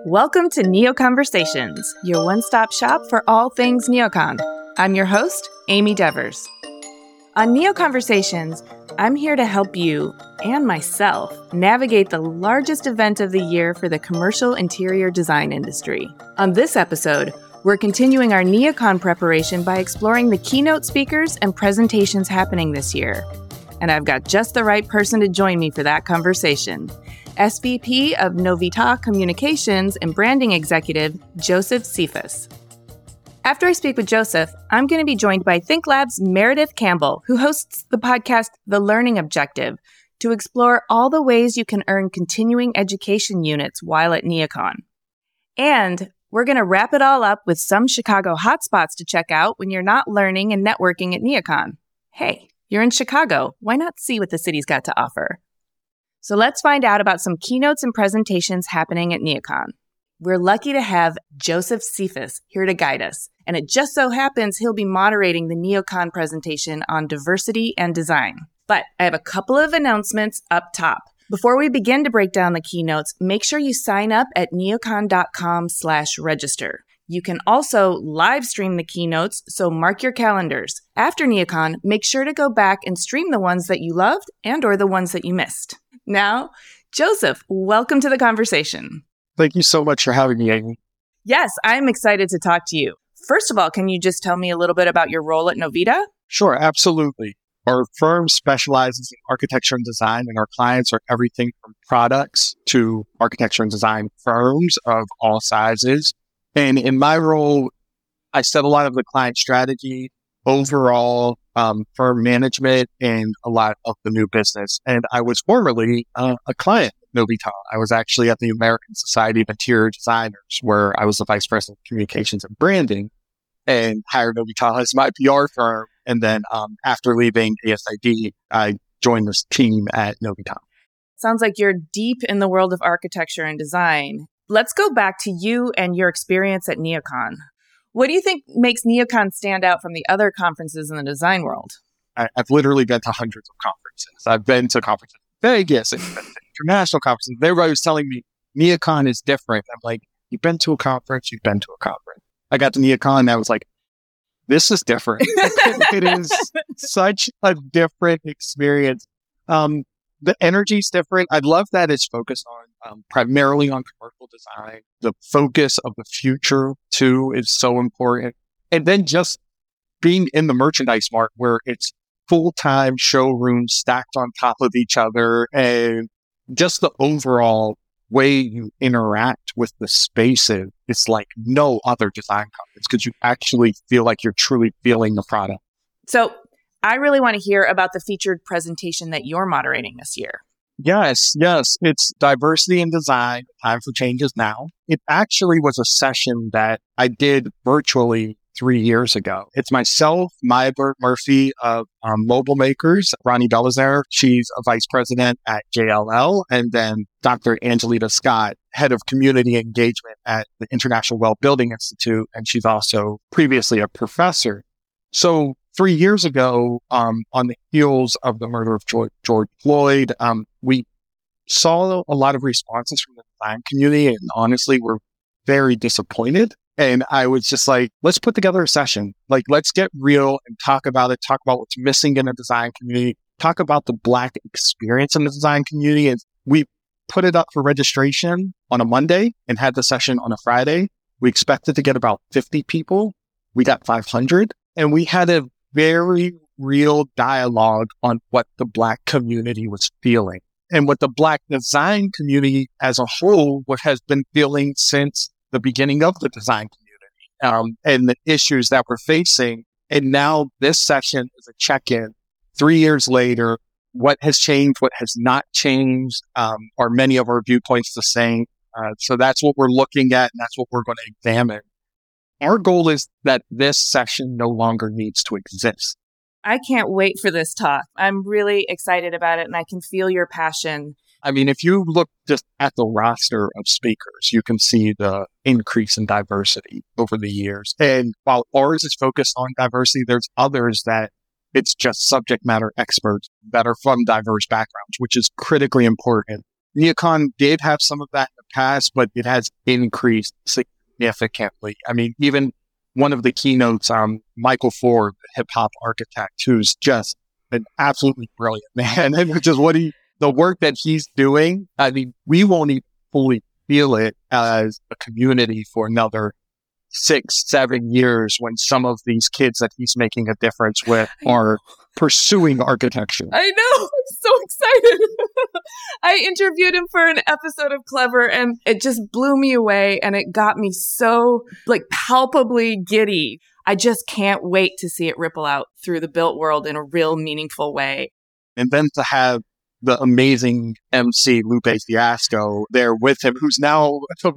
Welcome to Neo Conversations, your one stop shop for all things neocon. I'm your host, Amy Devers. On Neo Conversations, I'm here to help you and myself navigate the largest event of the year for the commercial interior design industry. On this episode, we're continuing our Neocon preparation by exploring the keynote speakers and presentations happening this year. And I've got just the right person to join me for that conversation. SVP of Novita Communications and Branding Executive, Joseph Cephas. After I speak with Joseph, I'm going to be joined by ThinkLab's Meredith Campbell, who hosts the podcast The Learning Objective, to explore all the ways you can earn continuing education units while at Neocon. And we're going to wrap it all up with some Chicago hotspots to check out when you're not learning and networking at Neocon. Hey, you're in Chicago. Why not see what the city's got to offer? So let's find out about some keynotes and presentations happening at Neocon. We're lucky to have Joseph Cephas here to guide us, and it just so happens he'll be moderating the Neocon presentation on diversity and design. But I have a couple of announcements up top. Before we begin to break down the keynotes, make sure you sign up at neocon.com slash register. You can also live stream the keynotes, so mark your calendars. After Neocon, make sure to go back and stream the ones that you loved and or the ones that you missed. Now, Joseph, welcome to the conversation. Thank you so much for having me, Amy. Yes, I'm excited to talk to you. First of all, can you just tell me a little bit about your role at Novita? Sure, absolutely. Our firm specializes in architecture and design, and our clients are everything from products to architecture and design firms of all sizes. And in my role, I set a lot of the client strategy, overall um, firm management, and a lot of the new business. And I was formerly uh, a client of Novita. I was actually at the American Society of Interior Designers, where I was the vice president of communications and branding, and hired Novita as my PR firm. And then um, after leaving ASID, I joined this team at Novita. Sounds like you're deep in the world of architecture and design. Let's go back to you and your experience at Neocon. What do you think makes Neocon stand out from the other conferences in the design world? I, have literally been to hundreds of conferences. I've been to conferences in Vegas, and international conferences. Everybody was telling me Neocon is different. I'm like, you've been to a conference, you've been to a conference. I got to Neocon and I was like, this is different. it is such a different experience. Um, the energy is different. I love that it's focused on um, primarily on commercial design. The focus of the future too is so important. And then just being in the merchandise mart where it's full time showrooms stacked on top of each other and just the overall way you interact with the spaces is like no other design conference because you actually feel like you're truly feeling the product. So I really want to hear about the featured presentation that you're moderating this year. Yes, yes. It's diversity in design. Time for changes now. It actually was a session that I did virtually three years ago. It's myself, Maya Bird Murphy of um, Mobile Makers, Ronnie Belizaire. She's a vice president at JLL. And then Dr. Angelita Scott, head of community engagement at the International Well Building Institute. And she's also previously a professor. So three years ago, um, on the heels of the murder of George, George Floyd, um, we saw a lot of responses from the design community. And honestly, we're very disappointed and I was just like, let's put together a session. Like, let's get real and talk about it, talk about what's missing in the design community, talk about the Black experience in the design community. And we put it up for registration on a Monday and had the session on a Friday. We expected to get about 50 people. We got 500 and we had a very real dialogue on what the Black community was feeling and what the Black design community as a whole what has been feeling since the beginning of the design community um, and the issues that we're facing. And now this session is a check-in. Three years later, what has changed? What has not changed? Um, are many of our viewpoints the same? Uh, so that's what we're looking at, and that's what we're going to examine. Our goal is that this session no longer needs to exist. I can't wait for this talk. I'm really excited about it, and I can feel your passion I mean, if you look just at the roster of speakers, you can see the increase in diversity over the years. And while ours is focused on diversity, there's others that it's just subject matter experts that are from diverse backgrounds, which is critically important. Neocon did have some of that in the past, but it has increased significantly. I mean, even one of the keynotes, um, Michael Ford, hip hop architect, who's just an absolutely brilliant man, and just what he, the work that he's doing. I mean, we won't even fully feel it as a community for another six, seven years when some of these kids that he's making a difference with are pursuing architecture. I know. I'm so excited. I interviewed him for an episode of Clever and it just blew me away and it got me so like palpably giddy. I just can't wait to see it ripple out through the built world in a real meaningful way. And then to have the amazing MC Lupe Fiasco there with him, who's now a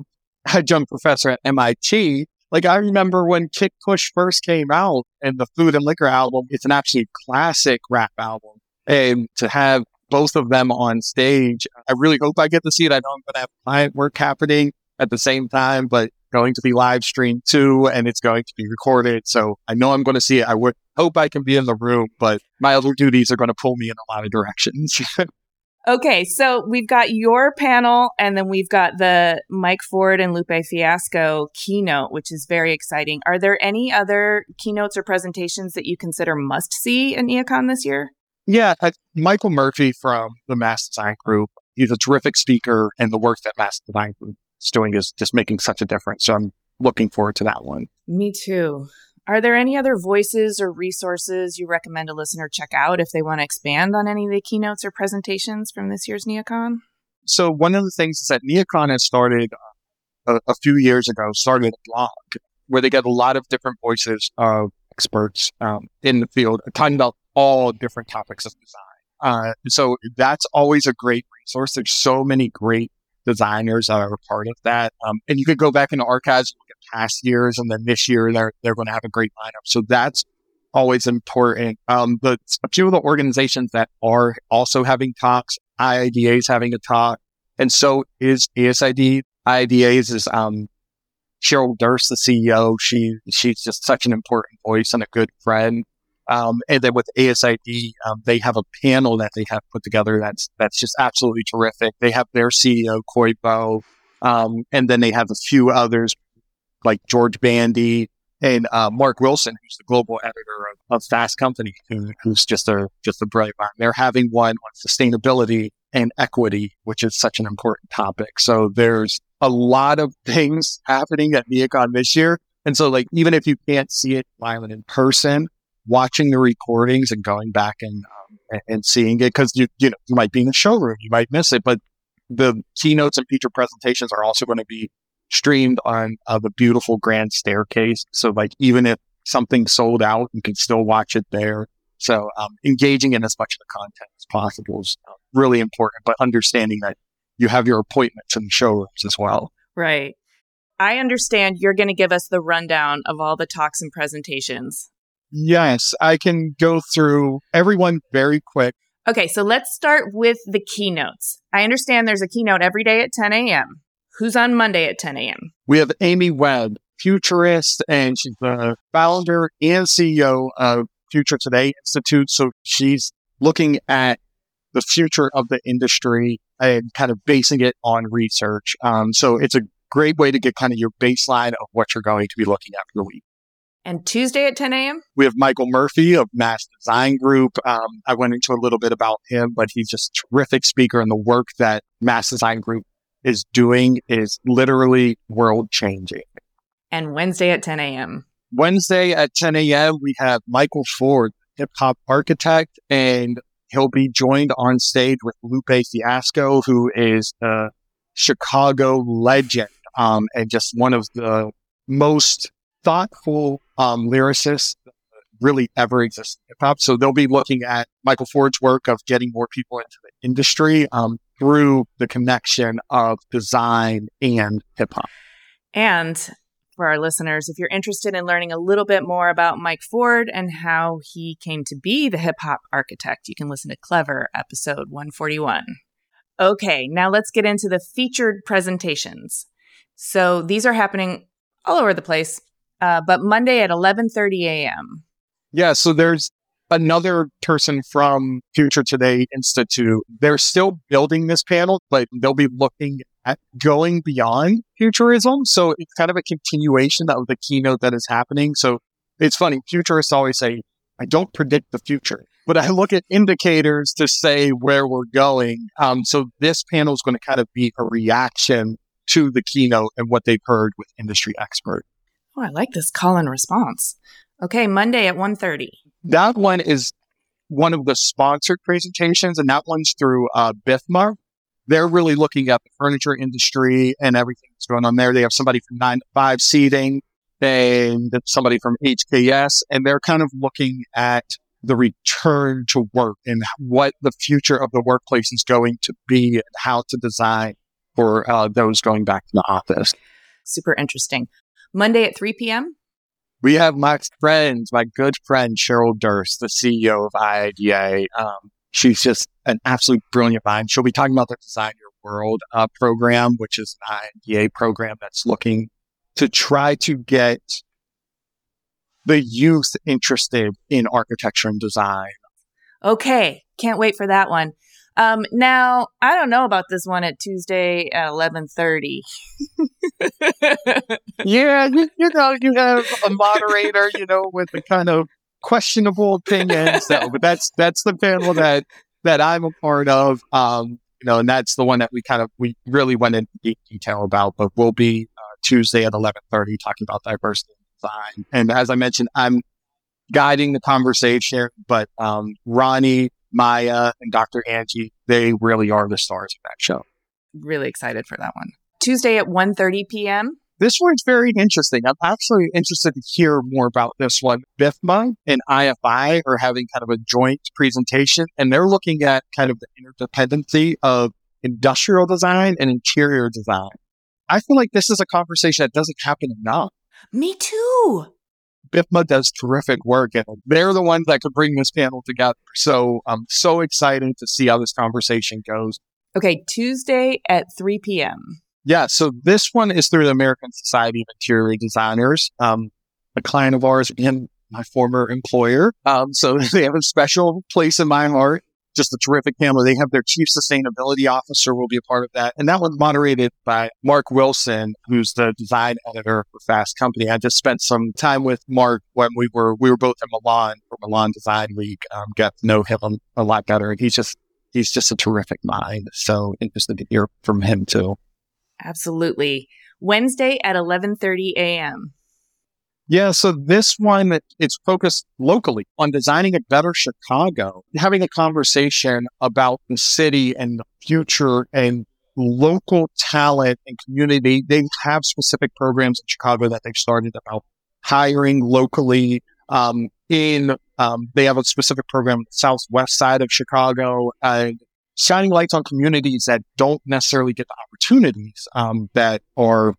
adjunct professor at MIT like I remember when Kick Push first came out and the Food and Liquor album, it's an absolute classic rap album. And to have both of them on stage, I really hope I get to see it. I know I'm going to have client work happening at the same time, but going to be live streamed too, and it's going to be recorded. So I know I'm going to see it. I would hope I can be in the room, but my other duties are going to pull me in a lot of directions. Okay, so we've got your panel, and then we've got the Mike Ford and Lupe Fiasco keynote, which is very exciting. Are there any other keynotes or presentations that you consider must see in Neocon this year? Yeah, Michael Murphy from the Mass Design Group. He's a terrific speaker, and the work that Mass Design Group is doing is just making such a difference. So I'm looking forward to that one. Me too. Are there any other voices or resources you recommend a listener check out if they want to expand on any of the keynotes or presentations from this year's Neocon? So one of the things is that Neocon has started uh, a, a, few years ago, started a blog where they get a lot of different voices of experts um, in the field talking about all different topics of design. Uh, so that's always a great resource. There's so many great designers that are a part of that. Um, and you could go back into archives past years, and then this year they're they're going to have a great lineup. So that's always important. Um, but a few of the organizations that are also having talks, IIDA is having a talk, and so is ASID. IIDA's is um, Cheryl Durst, the CEO. She she's just such an important voice and a good friend. Um, and then with ASID, um, they have a panel that they have put together that's that's just absolutely terrific. They have their CEO Khoi Vo, um, and then they have a few others like George Bandy and uh, Mark Wilson, who's the global editor of, of Fast Company, who, who's just a just a brilliant mind. They're having one on sustainability and equity, which is such an important topic. So there's a lot of things happening at Neocon this year. And so like, even if you can't see it live in person, watching the recordings and going back and, um, and seeing it, cause you, you know, you might be in the showroom, you might miss it, but the keynotes and feature presentations are also going to be streamed on uh, the beautiful grand staircase. So like even if something sold out, you can still watch it there. So um, engaging in as much of the content as possible is uh, really important, but understanding that you have your appointments in the showrooms as well. Right. I understand you're going to give us the rundown of all the talks and presentations. Yes, I can go through everyone very quick. Okay, so let's start with the keynotes. I understand there's a keynote every day at 10 a.m who's on Monday at 10 a.m. We have Amy Webb, futurist, and she's the founder and CEO of Future Today Institute. So she's looking at the future of the industry and kind of basing it on research. Um, so it's a great way to get kind of your baseline of what you're going to be looking at for the week. And Tuesday at 10 a.m.? We have Michael Murphy of Mass Design Group. Um, I went into a little bit about him, but he's just a terrific speaker and the work that Mass Design Group is doing is literally world changing. And Wednesday at 10 a.m. Wednesday at 10 a.m., we have Michael Ford, hip hop architect, and he'll be joined on stage with Lupe Fiasco, who is a Chicago legend, um, and just one of the most thoughtful, um, lyricists really ever existed in hip hop. So they'll be looking at Michael Ford's work of getting more people into the industry. Um, through the connection of design and hip hop. And for our listeners, if you're interested in learning a little bit more about Mike Ford and how he came to be the hip hop architect, you can listen to Clever, episode 141. Okay, now let's get into the featured presentations. So these are happening all over the place, uh, but Monday at 11:30 a.m. Yeah, so there's another person from Future Today Institute. They're still building this panel, but they'll be looking at going beyond futurism. So it's kind of a continuation of the keynote that is happening. So it's funny. Futurists always say, I don't predict the future, but I look at indicators to say where we're going. Um, so this panel is going to kind of be a reaction to the keynote and what they've heard with industry experts. Oh, I like this call and response. Okay, Monday at 1.30. That one is one of the sponsored presentations, and that one's through uh. They're really looking at the furniture industry and everything that's going on there. They have somebody from 9 to 5 seating and somebody from HKS, and they're kind of looking at the return to work and what the future of the workplace is going to be and how to design for uh, those going back to the office. Super interesting. Monday at 3 p.m. We have my friend, my good friend, Cheryl Durst, the CEO of IIDA. Um, she's just an absolute brilliant mind. She'll be talking about the Design Your World uh, program, which is an IIDA program that's looking to try to get the youth interested in architecture and design. Okay. Can't wait for that one. Um, now I don't know about this one at Tuesday at eleven thirty. yeah, you, you, know, you have a moderator, you know, with the kind of questionable opinions. So, but that's that's the panel that that I'm a part of. Um, you know, and that's the one that we kind of we really went into detail about. But we'll be uh, Tuesday at eleven thirty talking about diversity and design. And as I mentioned, I'm guiding the conversation, but um, Ronnie Maya and Dr. Angie, they really are the stars of that show. Really excited for that one. Tuesday at 1.30 p.m. This one's very interesting. I'm actually interested to hear more about this one. BIFMA and IFI are having kind of a joint presentation, and they're looking at kind of the interdependency of industrial design and interior design. I feel like this is a conversation that doesn't happen enough. Me too. BIFMA does terrific work and they're the ones that could bring this panel together. So I'm so excited to see how this conversation goes. Okay, Tuesday at 3 p.m. Yeah, so this one is through the American Society of Interior Designers, um, a client of ours and my former employer. Um, so they have a special place in my heart just a terrific panel. They have their chief sustainability officer will be a part of that. And that one's moderated by Mark Wilson, who's the design editor for Fast Company. I just spent some time with Mark when we were, we were both in Milan for Milan Design Week, um, got to know him a lot better. And he's just, he's just a terrific mind. So interested to hear from him too. Absolutely. Wednesday at 11:30 a.m. Yeah, so this one, that it's focused locally on designing a better Chicago, having a conversation about the city and the future and local talent and community. They have specific programs in Chicago that they've started about hiring locally. Um, in, um, they have a specific program the southwest side of Chicago and shining lights on communities that don't necessarily get the opportunities, um, that are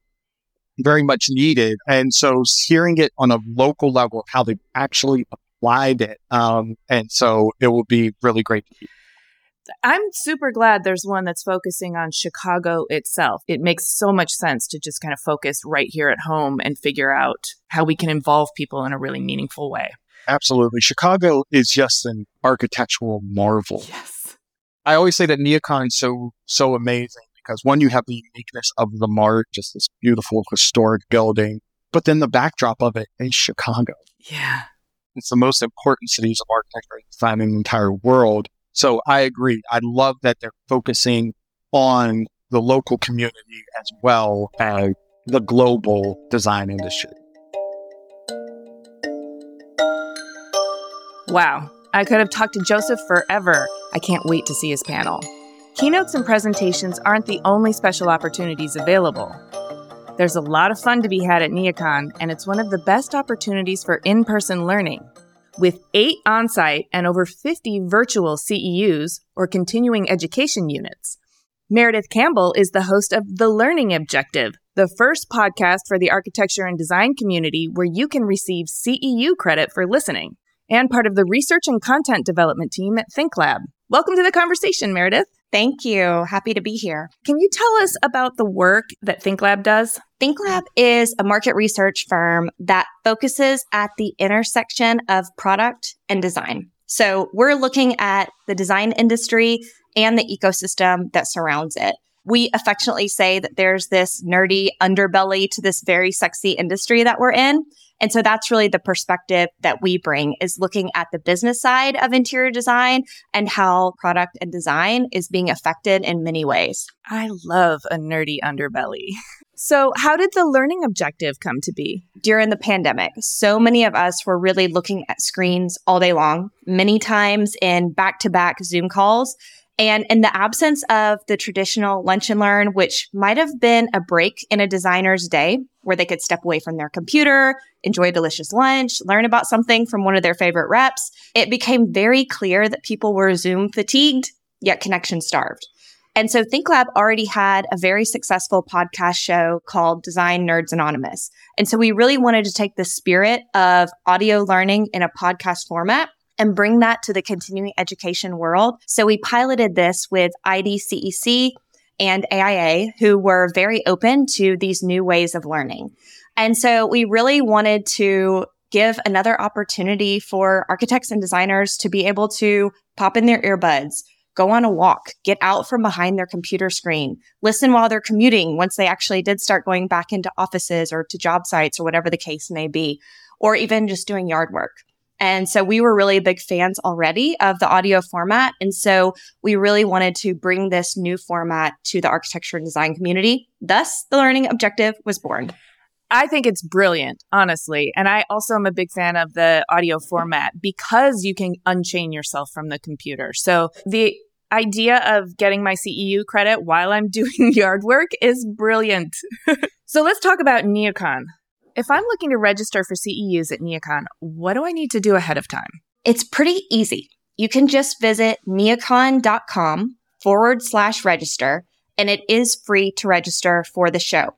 very much needed. And so hearing it on a local level of how they actually applied it. Um, and so it will be really great I'm super glad there's one that's focusing on Chicago itself. It makes so much sense to just kind of focus right here at home and figure out how we can involve people in a really meaningful way. Absolutely. Chicago is just an architectural marvel. Yes. I always say that neocon is so so amazing because one, you have the uniqueness of the Mart, just this beautiful historic building, but then the backdrop of it is Chicago. Yeah. It's the most important cities of architecture in the entire world. So I agree. I love that they're focusing on the local community as well as the global design industry. Wow. I could have talked to Joseph forever. I can't wait to see his panel. Keynotes and presentations aren't the only special opportunities available. There's a lot of fun to be had at NeoCon, and it's one of the best opportunities for in person learning. With eight on site and over 50 virtual CEUs, or continuing education units. Meredith Campbell is the host of The Learning Objective, the first podcast for the architecture and design community where you can receive CEU credit for listening, and part of the research and content development team at ThinkLab. Welcome to the conversation, Meredith. Thank you. Happy to be here. Can you tell us about the work that ThinkLab does? ThinkLab is a market research firm that focuses at the intersection of product and design. So we're looking at the design industry and the ecosystem that surrounds it. We affectionately say that there's this nerdy underbelly to this very sexy industry that we're in. And so that's really the perspective that we bring is looking at the business side of interior design and how product and design is being affected in many ways. I love a nerdy underbelly. So, how did the learning objective come to be? During the pandemic, so many of us were really looking at screens all day long, many times in back to back Zoom calls. And in the absence of the traditional lunch and learn, which might have been a break in a designer's day where they could step away from their computer, enjoy a delicious lunch, learn about something from one of their favorite reps, it became very clear that people were Zoom fatigued, yet connection starved. And so ThinkLab already had a very successful podcast show called Design Nerds Anonymous. And so we really wanted to take the spirit of audio learning in a podcast format and bring that to the continuing education world. So we piloted this with IDCEC and AIA, who were very open to these new ways of learning. And so we really wanted to give another opportunity for architects and designers to be able to pop in their earbuds, go on a walk, get out from behind their computer screen, listen while they're commuting once they actually did start going back into offices or to job sites or whatever the case may be, or even just doing yard work. And so we were really big fans already of the audio format. And so we really wanted to bring this new format to the architecture and design community. Thus, the learning objective was born. I think it's brilliant, honestly. And I also am a big fan of the audio format because you can unchain yourself from the computer. So the idea of getting my CEU credit while I'm doing yard work is brilliant. so let's talk about Neocon. If I'm looking to register for CEUs at Neocon, what do I need to do ahead of time? It's pretty easy. You can just visit neocon.com forward slash register, and it is free to register for the show.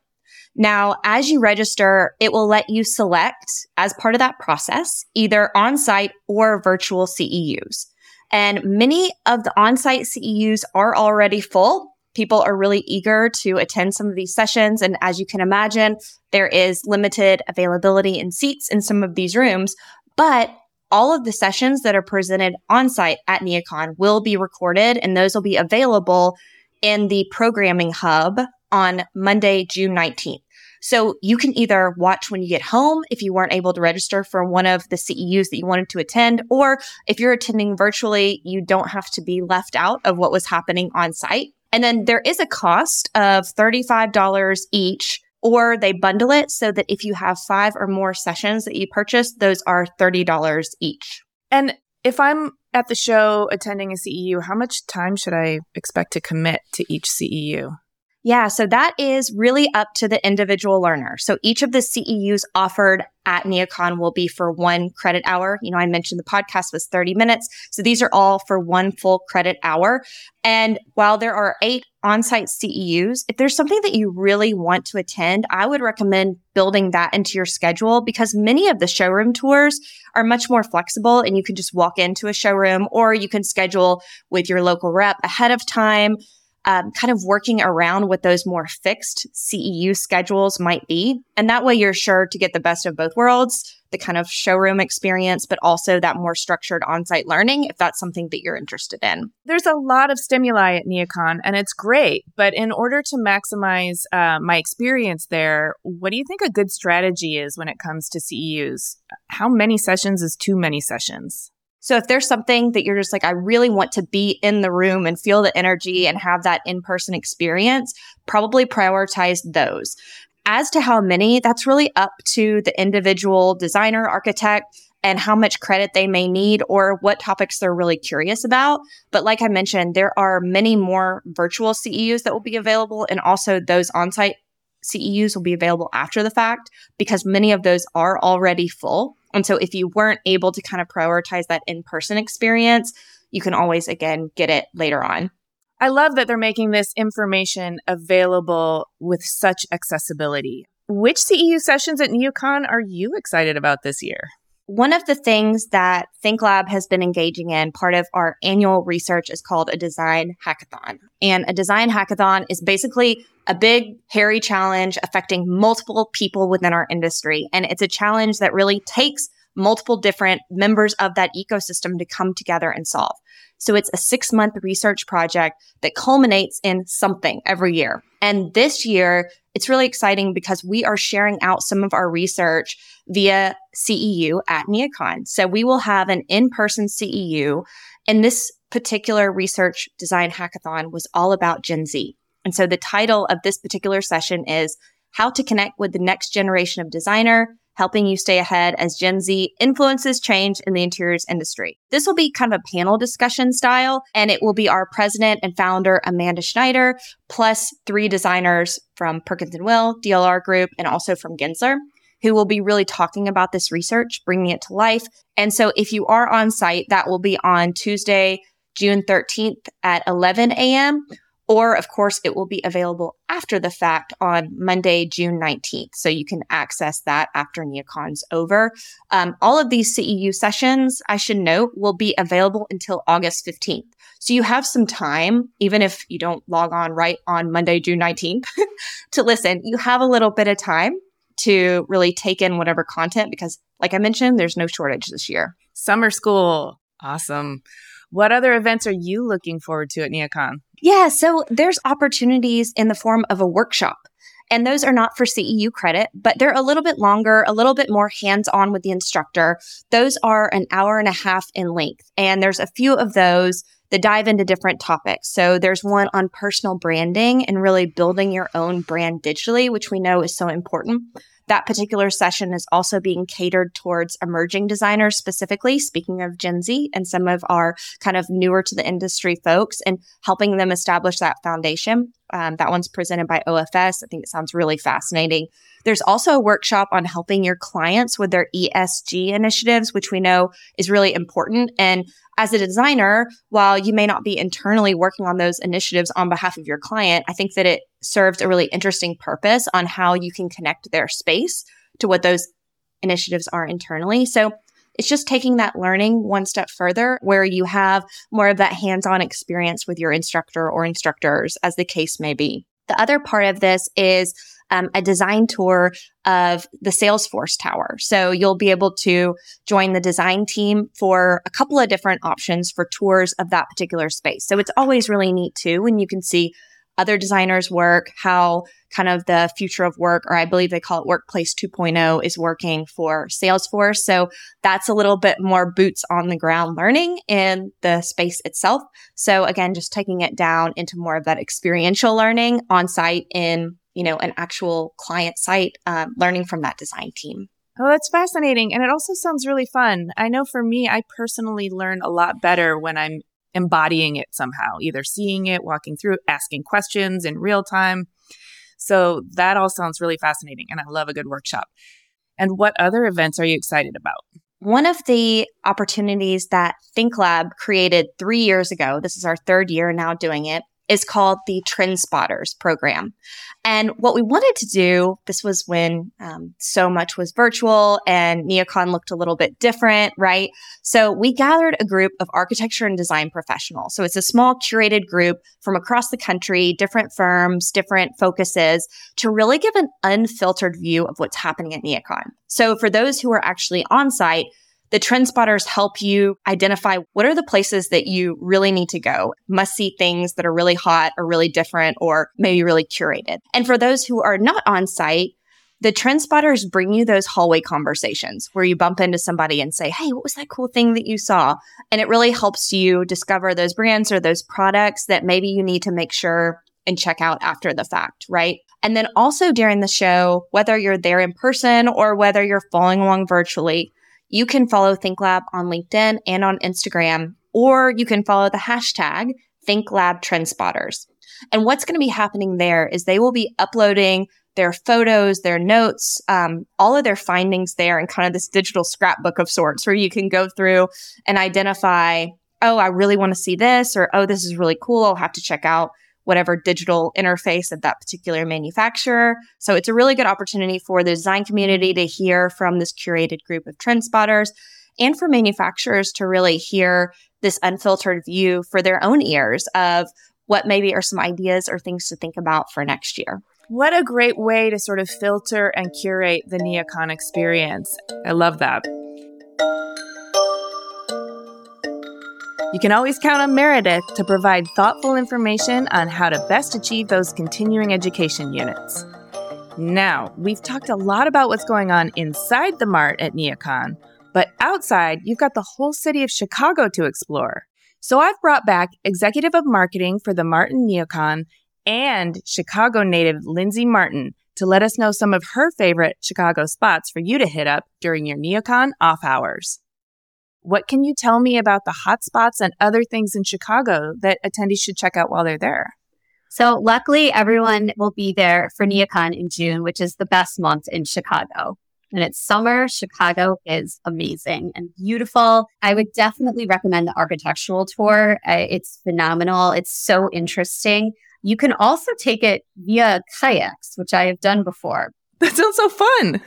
Now, as you register, it will let you select as part of that process, either on site or virtual CEUs. And many of the on site CEUs are already full. People are really eager to attend some of these sessions. And as you can imagine, there is limited availability in seats in some of these rooms, but all of the sessions that are presented on site at Neocon will be recorded and those will be available in the programming hub on Monday, June 19th. So you can either watch when you get home if you weren't able to register for one of the CEUs that you wanted to attend, or if you're attending virtually, you don't have to be left out of what was happening on site. And then there is a cost of $35 each or they bundle it so that if you have five or more sessions that you purchase, those are $30 each. And if I'm at the show attending a CEU, how much time should I expect to commit to each CEU? Yeah, so that is really up to the individual learner. So each of the CEUs offered at Neocon will be for one credit hour. You know, I mentioned the podcast was 30 minutes. So these are all for one full credit hour. And while there are eight on-site CEUs, if there's something that you really want to attend, I would recommend building that into your schedule because many of the showroom tours are much more flexible and you can just walk into a showroom or you can schedule with your local rep ahead of time um, kind of working around what those more fixed CEU schedules might be. And that way you're sure to get the best of both worlds, the kind of showroom experience, but also that more structured on site learning if that's something that you're interested in. There's a lot of stimuli at Neocon and it's great. But in order to maximize uh, my experience there, what do you think a good strategy is when it comes to CEUs? How many sessions is too many sessions? So if there's something that you're just like, I really want to be in the room and feel the energy and have that in person experience, probably prioritize those. As to how many, that's really up to the individual designer, architect, and how much credit they may need or what topics they're really curious about. But like I mentioned, there are many more virtual CEUs that will be available and also those on-site CEUs will be available after the fact because many of those are already full. And so if you weren't able to kind of prioritize that in person experience, you can always again get it later on. I love that they're making this information available with such accessibility. Which CEU sessions at Neocon are you excited about this year? One of the things that ThinkLab has been engaging in, part of our annual research, is called a design hackathon. And a design hackathon is basically a big, hairy challenge affecting multiple people within our industry. And it's a challenge that really takes multiple different members of that ecosystem to come together and solve. So it's a six month research project that culminates in something every year. And this year, it's really exciting because we are sharing out some of our research via CEU at Neocon. So we will have an in person CEU. And this particular research design hackathon was all about Gen Z. And so the title of this particular session is How to Connect with the Next Generation of Designer helping you stay ahead as Gen Z influences change in the interiors industry. This will be kind of a panel discussion style, and it will be our president and founder, Amanda Schneider, plus three designers from Perkins and Will, DLR Group, and also from Gensler who will be really talking about this research, bringing it to life. And so if you are on site, that will be on Tuesday, June 13th at 11 a.m. Or, of course, it will be available after the fact on Monday, June 19th. So you can access that after NeoCon's over. Um, all of these CEU sessions, I should note, will be available until August 15th. So you have some time, even if you don't log on right on Monday, June 19th to listen, you have a little bit of time to really take in whatever content because, like I mentioned, there's no shortage this year. Summer school. Awesome. What other events are you looking forward to at NeoCon? Yeah, so there's opportunities in the form of a workshop. And those are not for CEU credit, but they're a little bit longer, a little bit more hands on with the instructor. Those are an hour and a half in length. And there's a few of those that dive into different topics. So there's one on personal branding and really building your own brand digitally, which we know is so important. That particular session is also being catered towards emerging designers specifically, speaking of Gen Z and some of our kind of newer to the industry folks and helping them establish that foundation. Um, that one's presented by OFS. I think it sounds really fascinating. There's also a workshop on helping your clients with their ESG initiatives, which we know is really important. And as a designer, while you may not be internally working on those initiatives on behalf of your client, I think that it serves a really interesting purpose on how you can connect their space to what those initiatives are internally. So it's just taking that learning one step further where you have more of that hands on experience with your instructor or instructors, as the case may be. The other part of this is um, a design tour of the Salesforce Tower. So you'll be able to join the design team for a couple of different options for tours of that particular space. So it's always really neat too when you can see other designers work, how kind of the future of work, or I believe they call it Workplace 2.0, is working for Salesforce. So that's a little bit more boots on the ground learning in the space itself. So again, just taking it down into more of that experiential learning on site in you know, an actual client site, um, learning from that design team. Oh, that's fascinating. And it also sounds really fun. I know for me, I personally learn a lot better when I'm embodying it somehow, either seeing it, walking through it, asking questions in real time. So that all sounds really fascinating. And I love a good workshop. And what other events are you excited about? One of the opportunities that ThinkLab created three years ago, this is our third year now doing it, is called the Trend Spotters program. And what we wanted to do, this was when um, so much was virtual and Neocon looked a little bit different, right? So we gathered a group of architecture and design professionals. So it's a small curated group from across the country, different firms, different focuses to really give an unfiltered view of what's happening at Neocon. So for those who are actually on site, the trend spotters help you identify what are the places that you really need to go, must see things that are really hot or really different or maybe really curated. And for those who are not on site, the trend spotters bring you those hallway conversations where you bump into somebody and say, Hey, what was that cool thing that you saw? And it really helps you discover those brands or those products that maybe you need to make sure and check out after the fact, right? And then also during the show, whether you're there in person or whether you're following along virtually, you can follow ThinkLab on LinkedIn and on Instagram, or you can follow the hashtag ThinkLab TrendSpotters. And what's going to be happening there is they will be uploading their photos, their notes, um, all of their findings there in kind of this digital scrapbook of sorts where you can go through and identify, oh, I really want to see this, or oh, this is really cool. I'll have to check out whatever digital interface of that particular manufacturer. So it's a really good opportunity for the design community to hear from this curated group of trend spotters and for manufacturers to really hear this unfiltered view for their own ears of what maybe are some ideas or things to think about for next year. What a great way to sort of filter and curate the Neocon experience. I love that. You can always count on Meredith to provide thoughtful information on how to best achieve those continuing education units. Now, we've talked a lot about what's going on inside the Mart at NeoCon, but outside, you've got the whole city of Chicago to explore. So I've brought back Executive of Marketing for the Martin NeoCon and Chicago native Lindsey Martin to let us know some of her favorite Chicago spots for you to hit up during your NeoCon off hours. What can you tell me about the hot spots and other things in Chicago that attendees should check out while they're there? So, luckily, everyone will be there for NeoCon in June, which is the best month in Chicago. And it's summer. Chicago is amazing and beautiful. I would definitely recommend the architectural tour. It's phenomenal. It's so interesting. You can also take it via kayaks, which I have done before. That sounds so fun.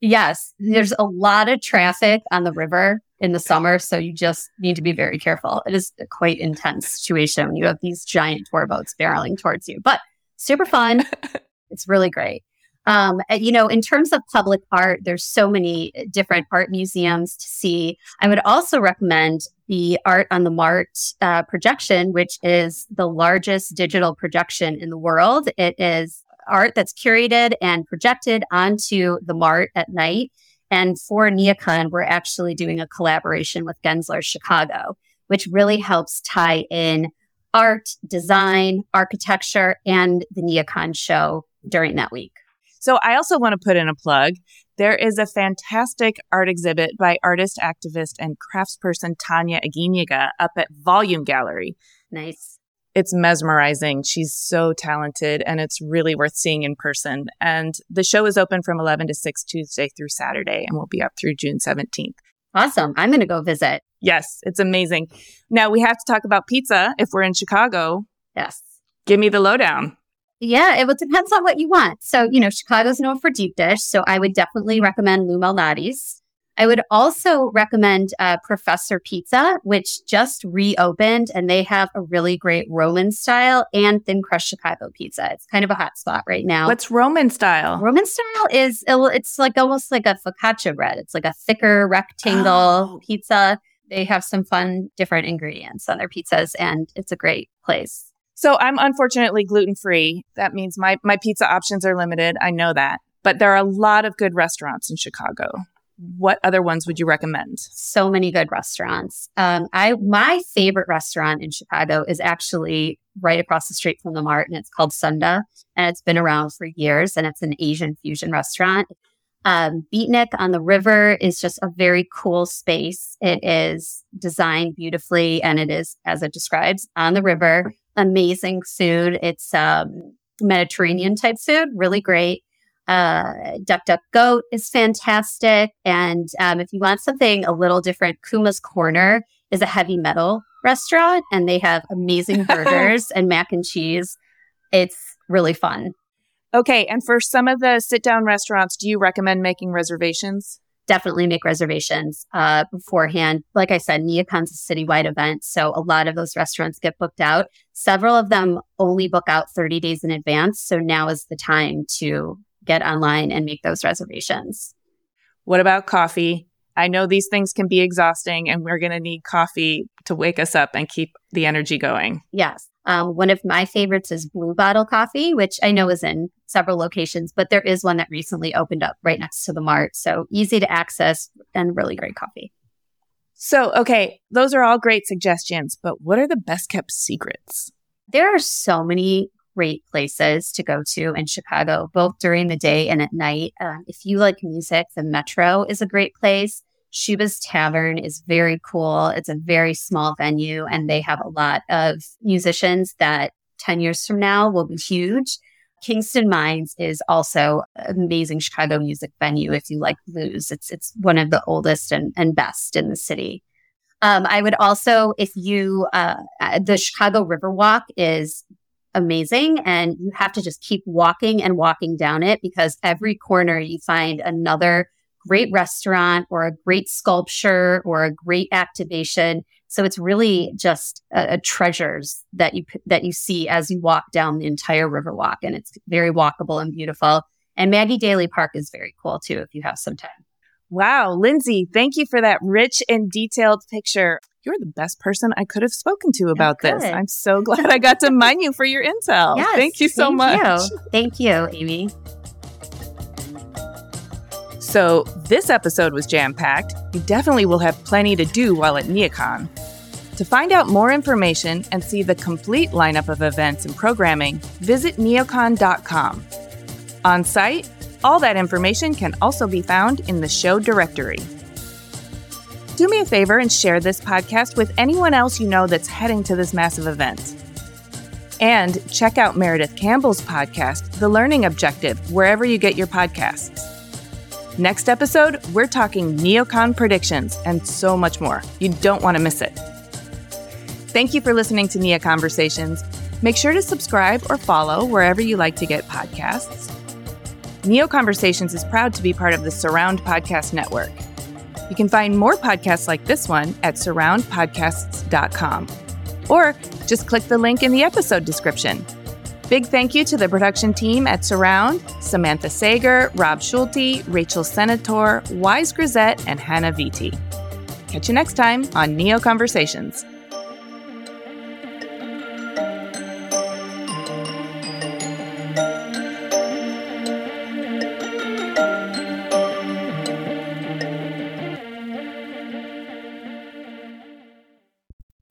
Yes, there's a lot of traffic on the river in the summer. So you just need to be very careful. It is a quite intense situation when you have these giant tour boats barreling towards you, but super fun. it's really great. Um, you know, in terms of public art, there's so many different art museums to see. I would also recommend the Art on the Mart uh, projection, which is the largest digital projection in the world. It is art that's curated and projected onto the Mart at night. And for NeoCon, we're actually doing a collaboration with Gensler Chicago, which really helps tie in art, design, architecture, and the NeoCon show during that week. So I also want to put in a plug. There is a fantastic art exhibit by artist, activist, and craftsperson Tanya Aguiñiga up at Volume Gallery. Nice it's mesmerizing. She's so talented and it's really worth seeing in person. And the show is open from 11 to 6 Tuesday through Saturday and will be up through June 17th. Awesome. I'm going to go visit. Yes, it's amazing. Now we have to talk about pizza if we're in Chicago. Yes. Give me the lowdown. Yeah, it will depends on what you want. So, you know, Chicago's known for deep dish. So I would definitely recommend Lou Malnati's. I would also recommend uh, Professor Pizza, which just reopened and they have a really great Roman style and thin crust Chicago pizza. It's kind of a hot spot right now. What's Roman style? Roman style is it's like almost like a focaccia bread. It's like a thicker rectangle oh. pizza. They have some fun different ingredients on their pizzas and it's a great place. So I'm unfortunately gluten free. That means my my pizza options are limited. I know that. But there are a lot of good restaurants in Chicago what other ones would you recommend? So many good restaurants. Um, I my favorite restaurant in Chicago is actually right across the street from the Mart, and it's called Sunda, and it's been around for years, and it's an Asian fusion restaurant. Um, Beatnik on the river is just a very cool space. It is designed beautifully, and it is, as it describes, on the river. Amazing food. It's um, Mediterranean type food, really great. Uh, Duck Duck Goat is fantastic. And um, if you want something a little different, Kuma's Corner is a heavy metal restaurant and they have amazing burgers and mac and cheese. It's really fun. Okay. And for some of the sit down restaurants, do you recommend making reservations? Definitely make reservations uh, beforehand. Like I said, NeoCon's a citywide event. So a lot of those restaurants get booked out. Several of them only book out 30 days in advance. So now is the time to get online and make those reservations. What about coffee? I know these things can be exhausting and we're going to need coffee to wake us up and keep the energy going. Yes. Um, one of my favorites is Blue Bottle Coffee, which I know is in several locations, but there is one that recently opened up right next to the Mart. So easy to access and really great coffee. So, okay, those are all great suggestions, but what are the best kept secrets? There are so many great places to go to in Chicago, both during the day and at night. Um, if you like music, the Metro is a great place. Schubas Tavern is very cool. It's a very small venue, and they have a lot of musicians that 10 years from now will be huge. Kingston Mines is also amazing Chicago music venue if you like blues. It's it's one of the oldest and, and best in the city. Um, I would also, if you, uh, the Chicago Riverwalk is amazing. And you have to just keep walking and walking down it because every corner you find another great restaurant or a great sculpture or a great activation. So it's really just a, a treasures that you that you see as you walk down the entire Riverwalk, and it's very walkable and beautiful. And Maggie Daley Park is very cool too if you have some time. Wow, Lindsey, thank you for that rich and detailed picture. You're the best person I could have spoken to about Oh, this. I'm so glad I got to mine you for your intel. Yes, thank you so thank much. you. Thank you, Amy. So, this episode was jam packed. You definitely will have plenty to do while at Neocon. To find out more information and see the complete lineup of events and programming, visit neocon.com. On site, all that information can also be found in the show directory. Do me a favor and share this podcast with anyone else you know that's heading to this massive event. And check out Meredith Campbell's podcast, The Learning Objective, wherever you get your podcasts. Next episode, we're talking neocon predictions and so much more. You don't want to miss it. Thank you for listening to NeoConversations. Make sure to subscribe or follow wherever you like to get podcasts. NeoConversations is proud to be part of the Surround Podcast Network. You can find more podcasts like this one at surroundpodcasts.com or just click the link in the episode description. Big thank you to the production team at Surround Samantha Sager, Rob Schulte, Rachel Senator, Wise Grisette, and Hannah Viti. Catch you next time on NeoConversations.